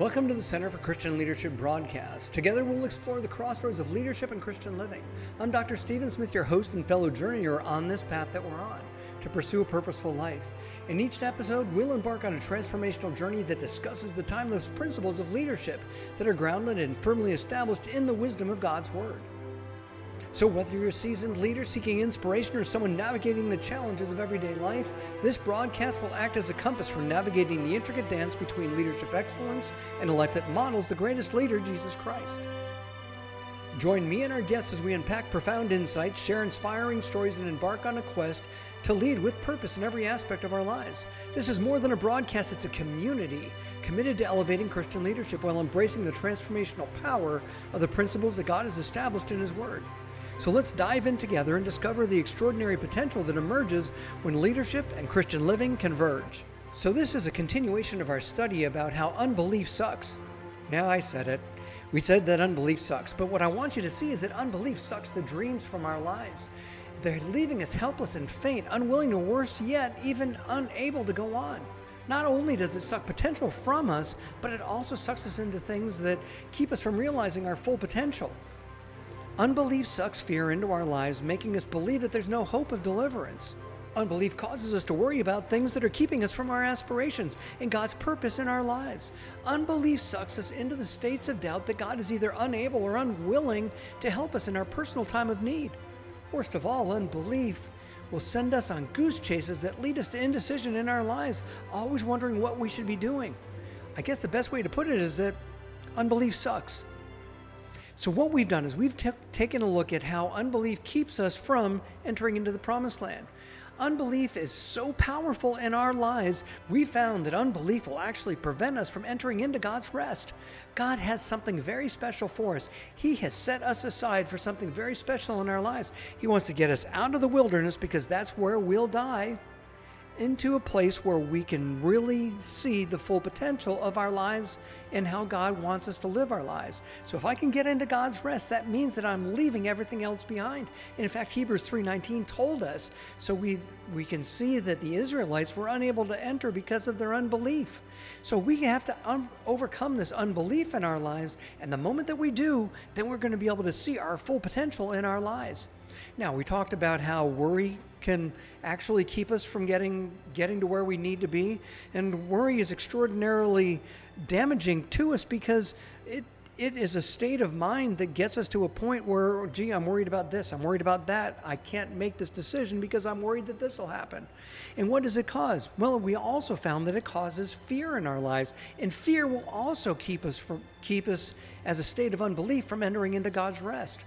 Welcome to the Center for Christian Leadership broadcast. Together we'll explore the crossroads of leadership and Christian living. I'm Dr. Stephen Smith, your host and fellow journeyer on this path that we're on to pursue a purposeful life. In each episode, we'll embark on a transformational journey that discusses the timeless principles of leadership that are grounded and firmly established in the wisdom of God's Word. So, whether you're a seasoned leader seeking inspiration or someone navigating the challenges of everyday life, this broadcast will act as a compass for navigating the intricate dance between leadership excellence and a life that models the greatest leader, Jesus Christ. Join me and our guests as we unpack profound insights, share inspiring stories, and embark on a quest to lead with purpose in every aspect of our lives. This is more than a broadcast, it's a community committed to elevating Christian leadership while embracing the transformational power of the principles that God has established in His Word. So let's dive in together and discover the extraordinary potential that emerges when leadership and Christian living converge. So, this is a continuation of our study about how unbelief sucks. Yeah, I said it. We said that unbelief sucks, but what I want you to see is that unbelief sucks the dreams from our lives. They're leaving us helpless and faint, unwilling to worse yet, even unable to go on. Not only does it suck potential from us, but it also sucks us into things that keep us from realizing our full potential. Unbelief sucks fear into our lives, making us believe that there's no hope of deliverance. Unbelief causes us to worry about things that are keeping us from our aspirations and God's purpose in our lives. Unbelief sucks us into the states of doubt that God is either unable or unwilling to help us in our personal time of need. Worst of all, unbelief will send us on goose chases that lead us to indecision in our lives, always wondering what we should be doing. I guess the best way to put it is that unbelief sucks. So, what we've done is we've t- taken a look at how unbelief keeps us from entering into the promised land. Unbelief is so powerful in our lives, we found that unbelief will actually prevent us from entering into God's rest. God has something very special for us. He has set us aside for something very special in our lives. He wants to get us out of the wilderness because that's where we'll die into a place where we can really see the full potential of our lives and how God wants us to live our lives. So if I can get into God's rest, that means that I'm leaving everything else behind. And in fact, Hebrews 3:19 told us so we we can see that the Israelites were unable to enter because of their unbelief. So we have to un- overcome this unbelief in our lives, and the moment that we do, then we're going to be able to see our full potential in our lives. Now, we talked about how worry can actually keep us from getting getting to where we need to be, and worry is extraordinarily damaging to us because it it is a state of mind that gets us to a point where, gee, I'm worried about this, I'm worried about that. I can't make this decision because I'm worried that this will happen. And what does it cause? Well, we also found that it causes fear in our lives, and fear will also keep us from keep us as a state of unbelief from entering into God's rest.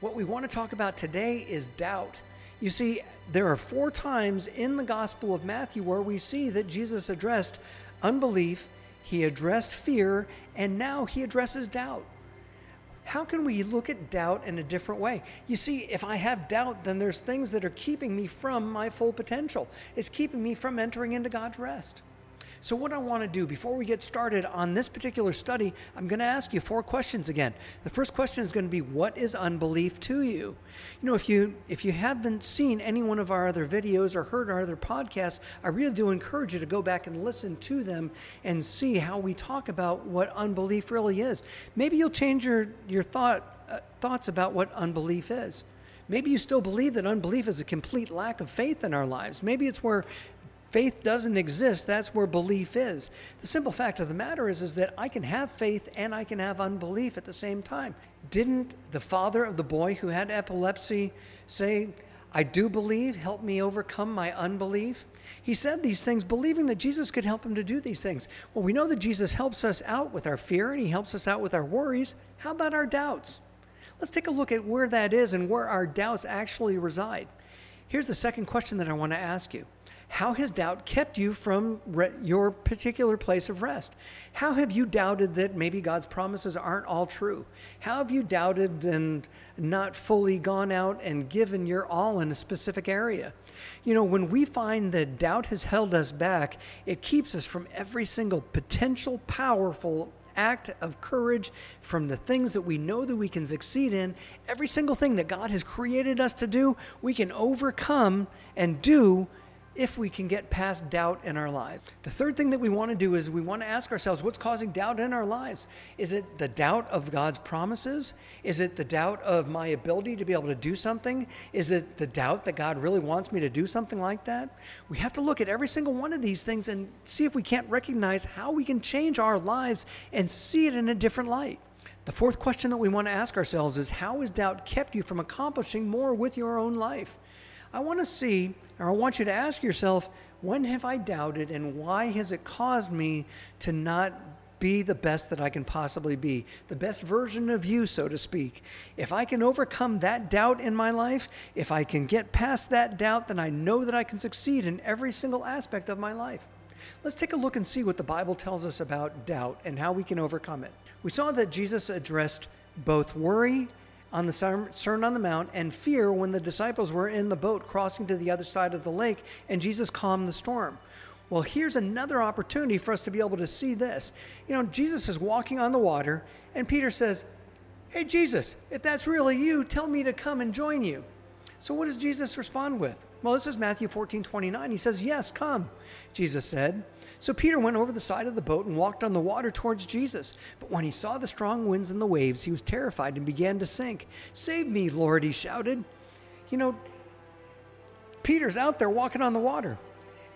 What we want to talk about today is doubt. You see, there are four times in the Gospel of Matthew where we see that Jesus addressed unbelief, he addressed fear, and now he addresses doubt. How can we look at doubt in a different way? You see, if I have doubt, then there's things that are keeping me from my full potential. It's keeping me from entering into God's rest. So, what I want to do before we get started on this particular study, I'm going to ask you four questions again. The first question is going to be, What is unbelief to you? You know, if you if you haven't seen any one of our other videos or heard our other podcasts, I really do encourage you to go back and listen to them and see how we talk about what unbelief really is. Maybe you'll change your your thought uh, thoughts about what unbelief is. Maybe you still believe that unbelief is a complete lack of faith in our lives. Maybe it's where faith doesn't exist. That's where belief is. The simple fact of the matter is is that i can have faith and i can have unbelief at the same time. Didn't the father of the boy who had epilepsy say i do believe help me overcome my unbelief he said these things believing that jesus could help him to do these things. Well we know that jesus helps us out with our fear and he helps us out with our worries. How about our doubts? Let's take a look at where that is and where our doubts actually reside. Here's the second question that i want to ask you how has doubt kept you from re- your particular place of rest? How have you doubted that maybe God's promises aren't all true? How have you doubted and not fully gone out and given your all in a specific area? You know, when we find that doubt has held us back, it keeps us from every single potential powerful act of courage from the things that we know that we can succeed in. Every single thing that God has created us to do, we can overcome and do if we can get past doubt in our lives. The third thing that we want to do is we want to ask ourselves what's causing doubt in our lives? Is it the doubt of God's promises? Is it the doubt of my ability to be able to do something? Is it the doubt that God really wants me to do something like that? We have to look at every single one of these things and see if we can't recognize how we can change our lives and see it in a different light. The fourth question that we want to ask ourselves is how has doubt kept you from accomplishing more with your own life? I want to see, or I want you to ask yourself, when have I doubted and why has it caused me to not be the best that I can possibly be, the best version of you, so to speak. If I can overcome that doubt in my life, if I can get past that doubt, then I know that I can succeed in every single aspect of my life. Let's take a look and see what the Bible tells us about doubt and how we can overcome it. We saw that Jesus addressed both worry on the Sermon on the Mount and fear when the disciples were in the boat crossing to the other side of the lake and Jesus calmed the storm. Well, here's another opportunity for us to be able to see this. You know, Jesus is walking on the water, and Peter says, Hey, Jesus, if that's really you, tell me to come and join you. So, what does Jesus respond with? Well, this is Matthew 14 29. He says, Yes, come, Jesus said. So Peter went over the side of the boat and walked on the water towards Jesus. But when he saw the strong winds and the waves, he was terrified and began to sink. Save me, Lord, he shouted. You know, Peter's out there walking on the water.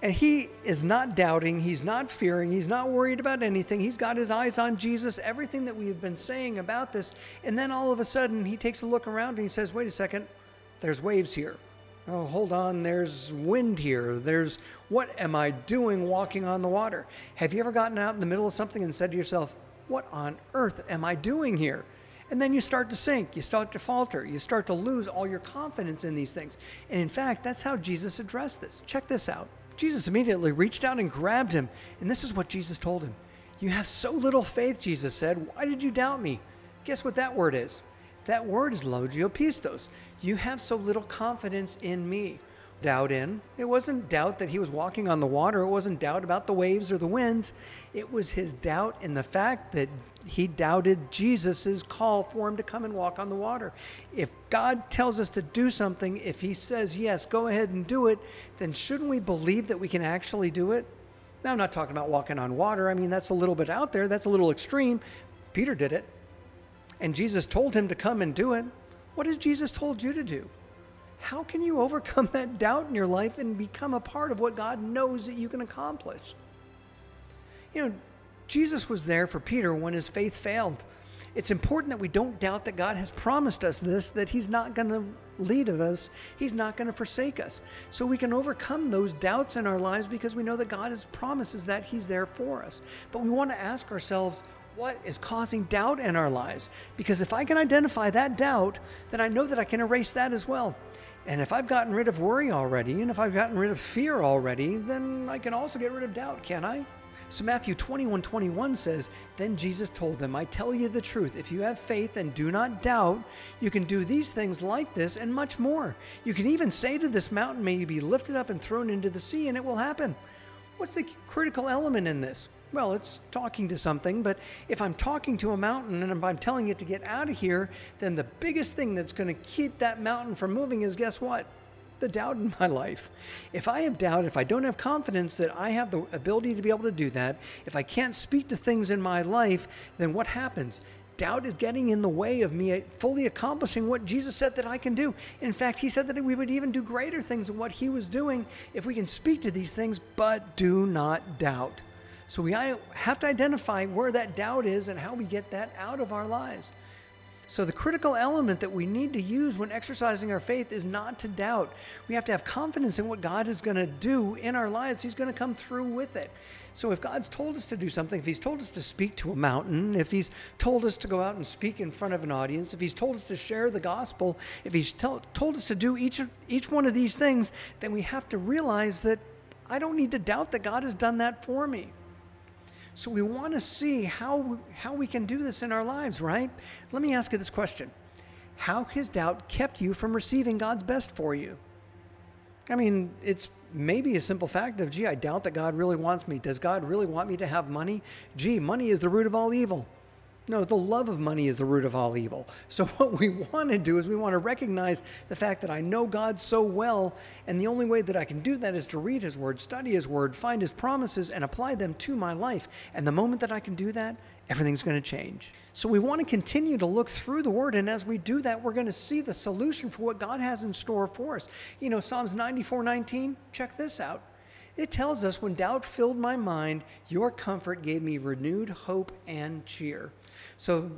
And he is not doubting, he's not fearing, he's not worried about anything. He's got his eyes on Jesus, everything that we have been saying about this. And then all of a sudden, he takes a look around and he says, Wait a second, there's waves here. Oh, hold on, there's wind here. There's what am I doing walking on the water? Have you ever gotten out in the middle of something and said to yourself, What on earth am I doing here? And then you start to sink, you start to falter, you start to lose all your confidence in these things. And in fact, that's how Jesus addressed this. Check this out. Jesus immediately reached out and grabbed him. And this is what Jesus told him You have so little faith, Jesus said. Why did you doubt me? Guess what that word is? That word is oligopistos. You have so little confidence in me. Doubt in. It wasn't doubt that he was walking on the water. It wasn't doubt about the waves or the winds. It was his doubt in the fact that he doubted Jesus' call for him to come and walk on the water. If God tells us to do something, if he says, yes, go ahead and do it, then shouldn't we believe that we can actually do it? Now, I'm not talking about walking on water. I mean, that's a little bit out there. That's a little extreme. Peter did it and Jesus told him to come and do it, what has Jesus told you to do? How can you overcome that doubt in your life and become a part of what God knows that you can accomplish? You know, Jesus was there for Peter when his faith failed. It's important that we don't doubt that God has promised us this, that He's not going to lead of us, He's not going to forsake us. So we can overcome those doubts in our lives because we know that God has promises that He's there for us. But we want to ask ourselves, what is causing doubt in our lives. Because if I can identify that doubt, then I know that I can erase that as well. And if I've gotten rid of worry already, and if I've gotten rid of fear already, then I can also get rid of doubt, can I? So Matthew 21 21 says, Then Jesus told them, I tell you the truth. If you have faith and do not doubt, you can do these things like this and much more. You can even say to this mountain, May you be lifted up and thrown into the sea, and it will happen. What's the critical element in this? Well, it's talking to something, but if I'm talking to a mountain and I'm telling it to get out of here, then the biggest thing that's going to keep that mountain from moving is guess what? The doubt in my life. If I have doubt, if I don't have confidence that I have the ability to be able to do that, if I can't speak to things in my life, then what happens? Doubt is getting in the way of me uh, fully accomplishing what Jesus said that I can do. In fact, he said that we would even do greater things than what he was doing if we can speak to these things, but do not doubt. So we have to identify where that doubt is and how we get that out of our lives. So, the critical element that we need to use when exercising our faith is not to doubt. We have to have confidence in what God is going to do in our lives. He's going to come through with it. So, if God's told us to do something, if He's told us to speak to a mountain, if He's told us to go out and speak in front of an audience, if He's told us to share the gospel, if He's tell, told us to do each, each one of these things, then we have to realize that I don't need to doubt that God has done that for me. So we want to see how, how we can do this in our lives, right? Let me ask you this question How has doubt kept you from receiving God's best for you? I mean, it's maybe a simple fact of, gee, I doubt that God really wants me. Does God really want me to have money? Gee, money is the root of all evil. No, the love of money is the root of all evil. So, what we want to do is we want to recognize the fact that I know God so well, and the only way that I can do that is to read His Word, study His Word, find His promises, and apply them to my life. And the moment that I can do that, everything's going to change. So, we want to continue to look through the Word, and as we do that, we're going to see the solution for what God has in store for us. You know, Psalms 94 19, check this out. It tells us, when doubt filled my mind, your comfort gave me renewed hope and cheer. So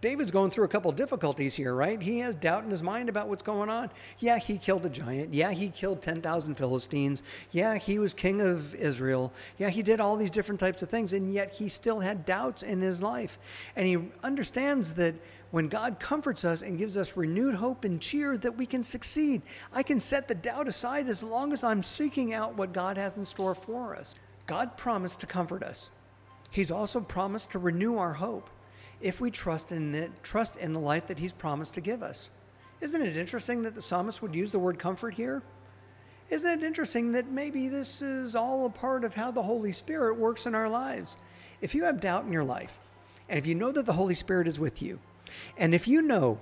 David's going through a couple difficulties here, right? He has doubt in his mind about what's going on. Yeah, he killed a giant. Yeah, he killed 10,000 Philistines. Yeah, he was king of Israel. Yeah, he did all these different types of things, and yet he still had doubts in his life. And he understands that when God comforts us and gives us renewed hope and cheer that we can succeed. I can set the doubt aside as long as I'm seeking out what God has in store for us. God promised to comfort us. He's also promised to renew our hope if we trust in it, trust in the life that he's promised to give us. Isn't it interesting that the psalmist would use the word comfort here? Isn't it interesting that maybe this is all a part of how the Holy Spirit works in our lives? If you have doubt in your life, and if you know that the Holy Spirit is with you, and if you know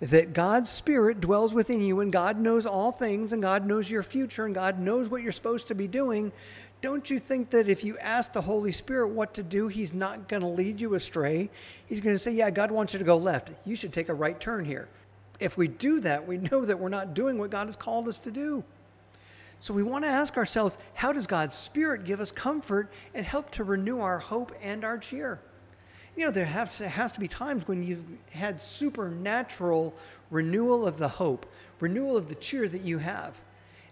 that God's Spirit dwells within you and God knows all things and God knows your future and God knows what you're supposed to be doing, don't you think that if you ask the Holy Spirit what to do, He's not going to lead you astray? He's going to say, Yeah, God wants you to go left. You should take a right turn here. If we do that, we know that we're not doing what God has called us to do. So we want to ask ourselves, how does God's Spirit give us comfort and help to renew our hope and our cheer? You know, there has to, has to be times when you've had supernatural renewal of the hope, renewal of the cheer that you have.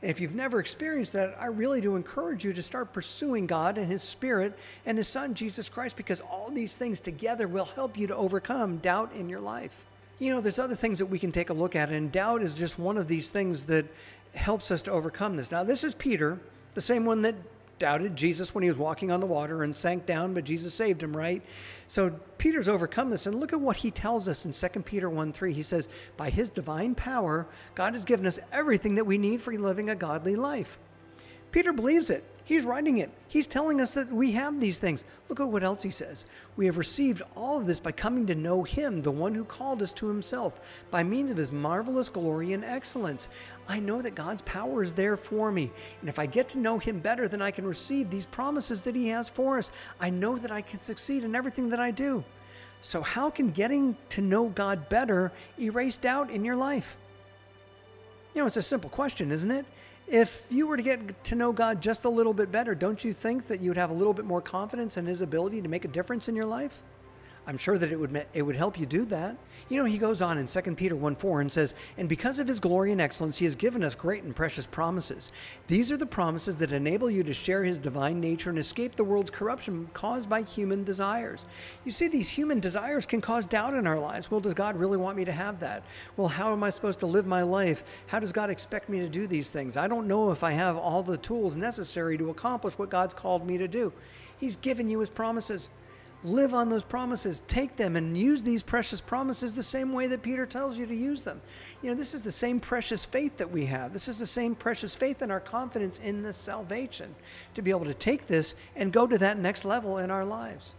And if you've never experienced that, I really do encourage you to start pursuing God and His Spirit and His Son, Jesus Christ, because all these things together will help you to overcome doubt in your life. You know, there's other things that we can take a look at, and doubt is just one of these things that helps us to overcome this. Now, this is Peter, the same one that doubted Jesus when he was walking on the water and sank down, but Jesus saved him, right? So Peter's overcome this. And look at what he tells us in 2 Peter 1 3. He says, By his divine power, God has given us everything that we need for living a godly life. Peter believes it. He's writing it. He's telling us that we have these things. Look at what else he says. We have received all of this by coming to know him, the one who called us to himself, by means of his marvelous glory and excellence. I know that God's power is there for me. And if I get to know him better, then I can receive these promises that he has for us. I know that I can succeed in everything that I do. So, how can getting to know God better erase doubt in your life? You know, it's a simple question, isn't it? If you were to get to know God just a little bit better, don't you think that you would have a little bit more confidence in His ability to make a difference in your life? I'm sure that it would it would help you do that. You know, he goes on in 2 Peter 1 4 and says, And because of his glory and excellence, he has given us great and precious promises. These are the promises that enable you to share his divine nature and escape the world's corruption caused by human desires. You see, these human desires can cause doubt in our lives. Well, does God really want me to have that? Well, how am I supposed to live my life? How does God expect me to do these things? I don't know if I have all the tools necessary to accomplish what God's called me to do. He's given you his promises. Live on those promises. Take them and use these precious promises the same way that Peter tells you to use them. You know, this is the same precious faith that we have. This is the same precious faith and our confidence in this salvation to be able to take this and go to that next level in our lives.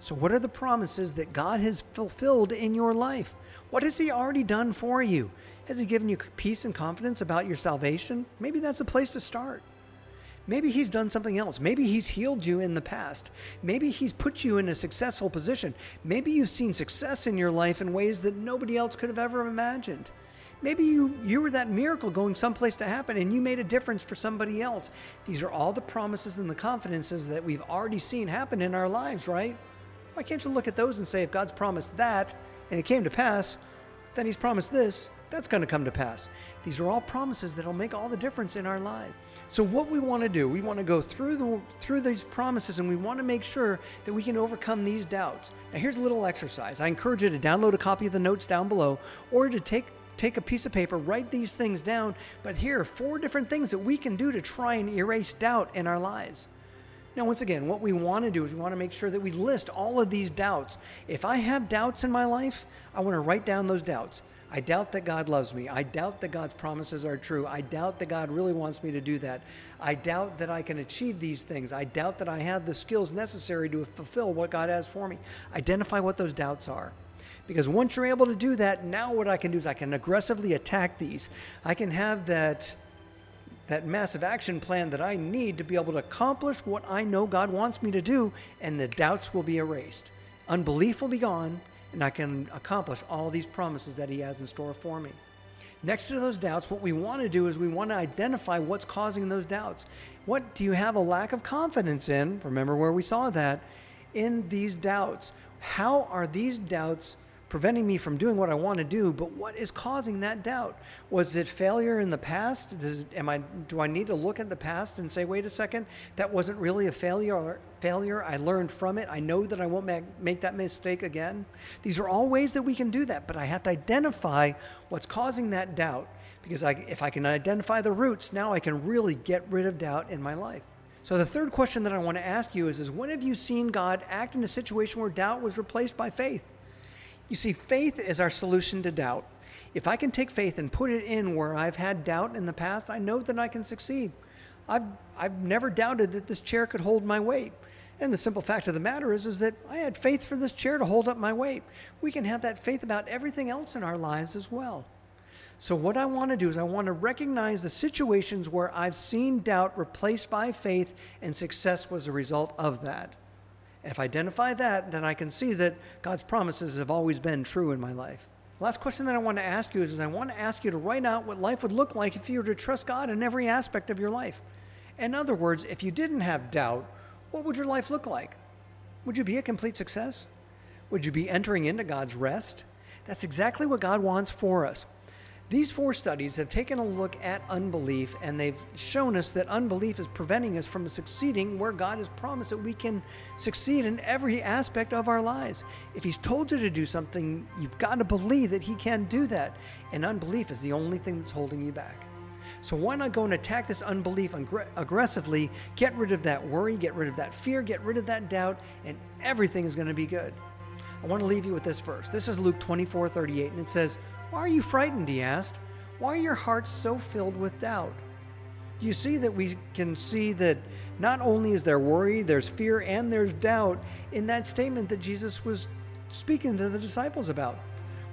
So, what are the promises that God has fulfilled in your life? What has He already done for you? Has He given you peace and confidence about your salvation? Maybe that's a place to start. Maybe he's done something else. Maybe he's healed you in the past. Maybe he's put you in a successful position. Maybe you've seen success in your life in ways that nobody else could have ever imagined. Maybe you, you were that miracle going someplace to happen and you made a difference for somebody else. These are all the promises and the confidences that we've already seen happen in our lives, right? Why can't you look at those and say, if God's promised that and it came to pass, then he's promised this, that's going to come to pass. These are all promises that'll make all the difference in our life. So what we want to do, we want to go through the through these promises and we want to make sure that we can overcome these doubts. Now here's a little exercise. I encourage you to download a copy of the notes down below or to take take a piece of paper, write these things down, but here are four different things that we can do to try and erase doubt in our lives. Now, once again, what we want to do is we want to make sure that we list all of these doubts. If I have doubts in my life, I want to write down those doubts. I doubt that God loves me. I doubt that God's promises are true. I doubt that God really wants me to do that. I doubt that I can achieve these things. I doubt that I have the skills necessary to fulfill what God has for me. Identify what those doubts are. Because once you're able to do that, now what I can do is I can aggressively attack these. I can have that that massive action plan that I need to be able to accomplish what I know God wants me to do, and the doubts will be erased. Unbelief will be gone, and I can accomplish all these promises that He has in store for me. Next to those doubts, what we want to do is we want to identify what's causing those doubts. What do you have a lack of confidence in? Remember where we saw that in these doubts. How are these doubts preventing me from doing what I want to do, but what is causing that doubt? Was it failure in the past? Does, am I, do I need to look at the past and say, wait a second, that wasn't really a failure, failure. I learned from it. I know that I won't make, that mistake again. These are all ways that we can do that, but I have to identify what's causing that doubt because I, if I can identify the roots, now I can really get rid of doubt in my life. So the third question that I want to ask you is, is when have you seen God act in a situation where doubt was replaced by faith? You see, faith is our solution to doubt. If I can take faith and put it in where I've had doubt in the past, I know that I can succeed. I've, I've never doubted that this chair could hold my weight. And the simple fact of the matter is, is that I had faith for this chair to hold up my weight. We can have that faith about everything else in our lives as well. So, what I want to do is, I want to recognize the situations where I've seen doubt replaced by faith, and success was a result of that. If I identify that, then I can see that God's promises have always been true in my life. Last question that I want to ask you is, is I want to ask you to write out what life would look like if you were to trust God in every aspect of your life. In other words, if you didn't have doubt, what would your life look like? Would you be a complete success? Would you be entering into God's rest? That's exactly what God wants for us. These four studies have taken a look at unbelief and they've shown us that unbelief is preventing us from succeeding where God has promised that we can succeed in every aspect of our lives. If He's told you to do something, you've got to believe that He can do that. And unbelief is the only thing that's holding you back. So why not go and attack this unbelief aggressively, get rid of that worry, get rid of that fear, get rid of that doubt, and everything is going to be good. I want to leave you with this verse. This is Luke 24 38, and it says, why are you frightened? He asked. Why are your hearts so filled with doubt? You see that we can see that not only is there worry, there's fear, and there's doubt in that statement that Jesus was speaking to the disciples about.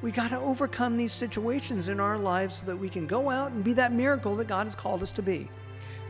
We got to overcome these situations in our lives so that we can go out and be that miracle that God has called us to be.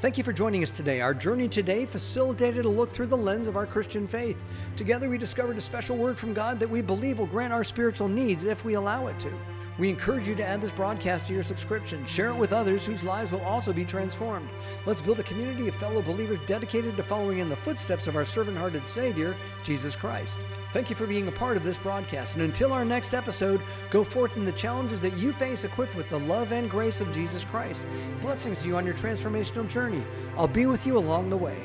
Thank you for joining us today. Our journey today facilitated a look through the lens of our Christian faith. Together, we discovered a special word from God that we believe will grant our spiritual needs if we allow it to. We encourage you to add this broadcast to your subscription. Share it with others whose lives will also be transformed. Let's build a community of fellow believers dedicated to following in the footsteps of our servant hearted Savior, Jesus Christ. Thank you for being a part of this broadcast. And until our next episode, go forth in the challenges that you face equipped with the love and grace of Jesus Christ. Blessings to you on your transformational journey. I'll be with you along the way.